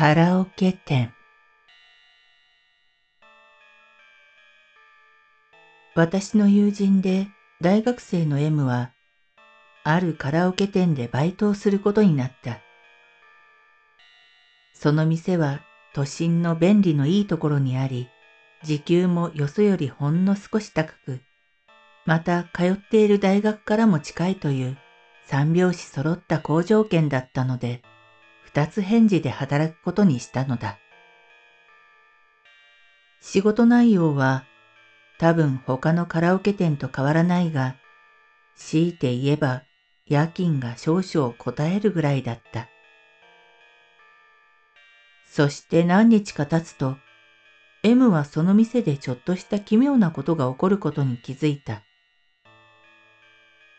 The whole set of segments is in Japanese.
カラオケ店私の友人で大学生の M はあるカラオケ店でバイトをすることになった。その店は都心の便利のいいところにあり、時給もよそよりほんの少し高く、また通っている大学からも近いという三拍子揃った好条件だったので、二つ返事で働くことにしたのだ。仕事内容は多分他のカラオケ店と変わらないが、強いて言えば夜勤が少々答えるぐらいだった。そして何日か経つと、M はその店でちょっとした奇妙なことが起こることに気づいた。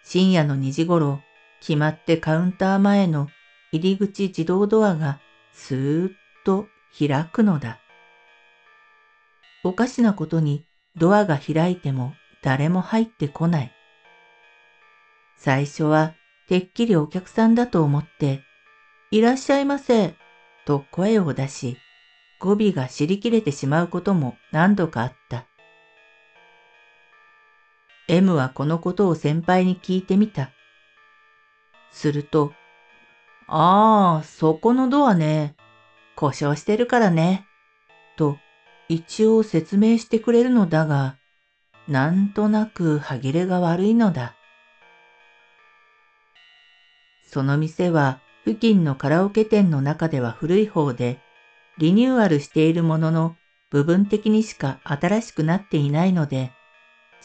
深夜の2時頃、決まってカウンター前の入り口自動ドアがスーッと開くのだ。おかしなことにドアが開いても誰も入ってこない。最初はてっきりお客さんだと思って、いらっしゃいませ、と声を出し、語尾が知り切れてしまうことも何度かあった。M はこのことを先輩に聞いてみた。すると、ああ、そこのドアね。故障してるからね。と、一応説明してくれるのだが、なんとなく歯切れが悪いのだ。その店は付近のカラオケ店の中では古い方で、リニューアルしているものの部分的にしか新しくなっていないので、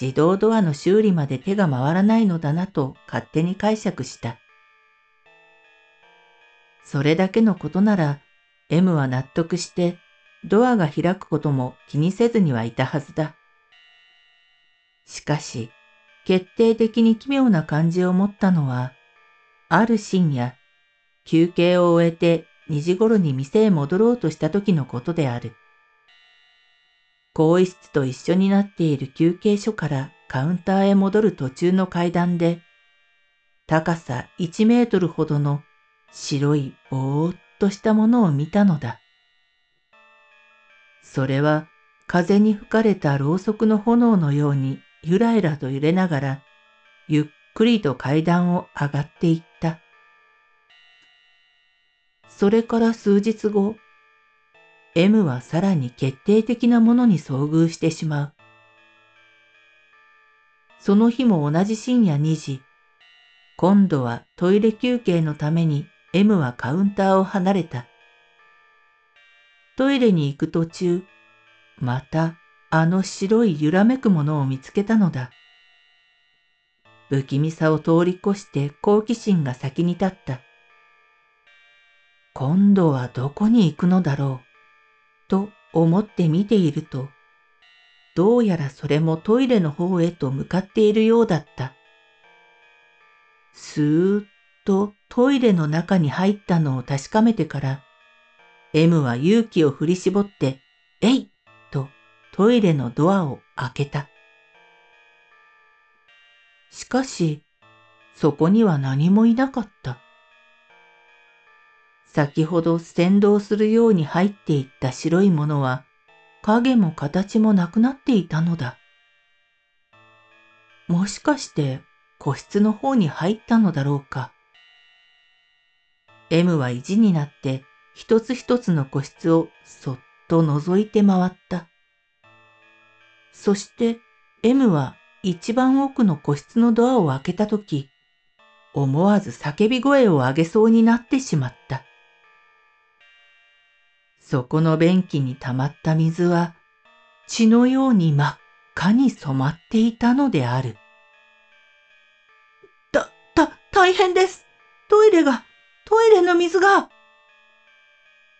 自動ドアの修理まで手が回らないのだなと勝手に解釈した。それだけのことなら M は納得してドアが開くことも気にせずにはいたはずだ。しかし、決定的に奇妙な感じを持ったのは、ある深夜、休憩を終えて2時頃に店へ戻ろうとした時のことである。更衣室と一緒になっている休憩所からカウンターへ戻る途中の階段で、高さ1メートルほどの白いぼーっとしたものを見たのだ。それは風に吹かれたろうそくの炎のようにゆらゆらと揺れながら、ゆっくりと階段を上がっていった。それから数日後、M はさらに決定的なものに遭遇してしまう。その日も同じ深夜2時、今度はトイレ休憩のために M はカウンターを離れた。トイレに行く途中、またあの白い揺らめくものを見つけたのだ。不気味さを通り越して好奇心が先に立った。今度はどこに行くのだろう、と思って見ていると、どうやらそれもトイレの方へと向かっているようだった。スーッとトイレの中に入ったのを確かめてから、M は勇気を振り絞って、えいとトイレのドアを開けた。しかし、そこには何もいなかった。先ほど先導するように入っていった白いものは、影も形もなくなっていたのだ。もしかして個室の方に入ったのだろうか。M は意地になって一つ一つの個室をそっと覗いて回った。そして M は一番奥の個室のドアを開けたとき、思わず叫び声を上げそうになってしまった。そこの便器に溜まった水は血のように真っ赤に染まっていたのである。た、た大変です。トイレが、トイレの水が。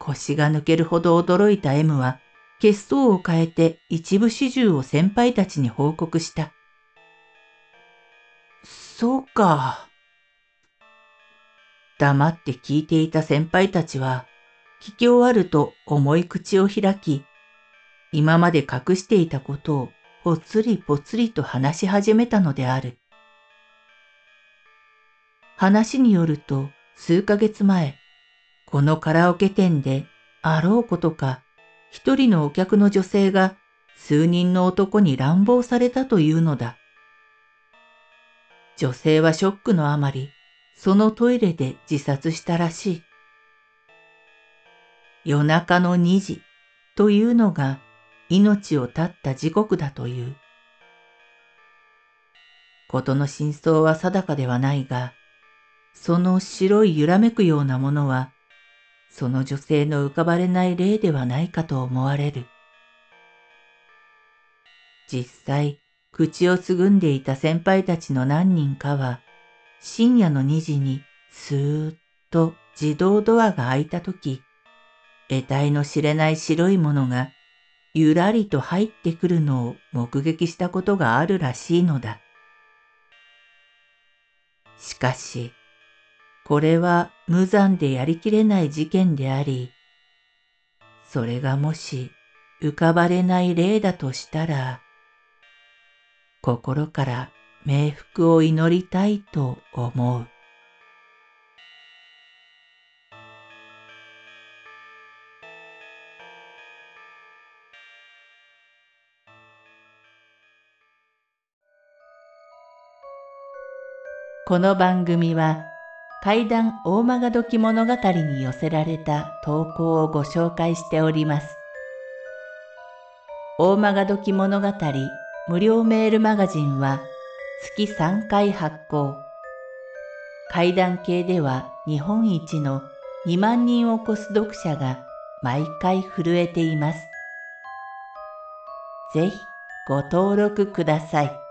腰が抜けるほど驚いた M は、血相を変えて一部始終を先輩たちに報告した。そうか。黙って聞いていた先輩たちは、聞き終わると重い口を開き、今まで隠していたことをぽつりぽつりと話し始めたのである。話によると数ヶ月前、このカラオケ店であろうことか一人のお客の女性が数人の男に乱暴されたというのだ。女性はショックのあまり、そのトイレで自殺したらしい。夜中の2時というのが命を絶った時刻だという。ことの真相は定かではないが、その白い揺らめくようなものは、その女性の浮かばれない霊ではないかと思われる。実際、口をつぐんでいた先輩たちの何人かは、深夜の2時にスーッと自動ドアが開いたとき、得体の知れない白いものがゆらりと入ってくるのを目撃したことがあるらしいのだ。しかし、これは無残でやりきれない事件であり、それがもし浮かばれない例だとしたら、心から冥福を祈りたいと思う。この番組は怪談大曲どき物語に寄せられた投稿をご紹介しております。大曲どき物語無料メールマガジンは月3回発行。階段系では日本一の2万人を超す読者が毎回震えています。ぜひご登録ください。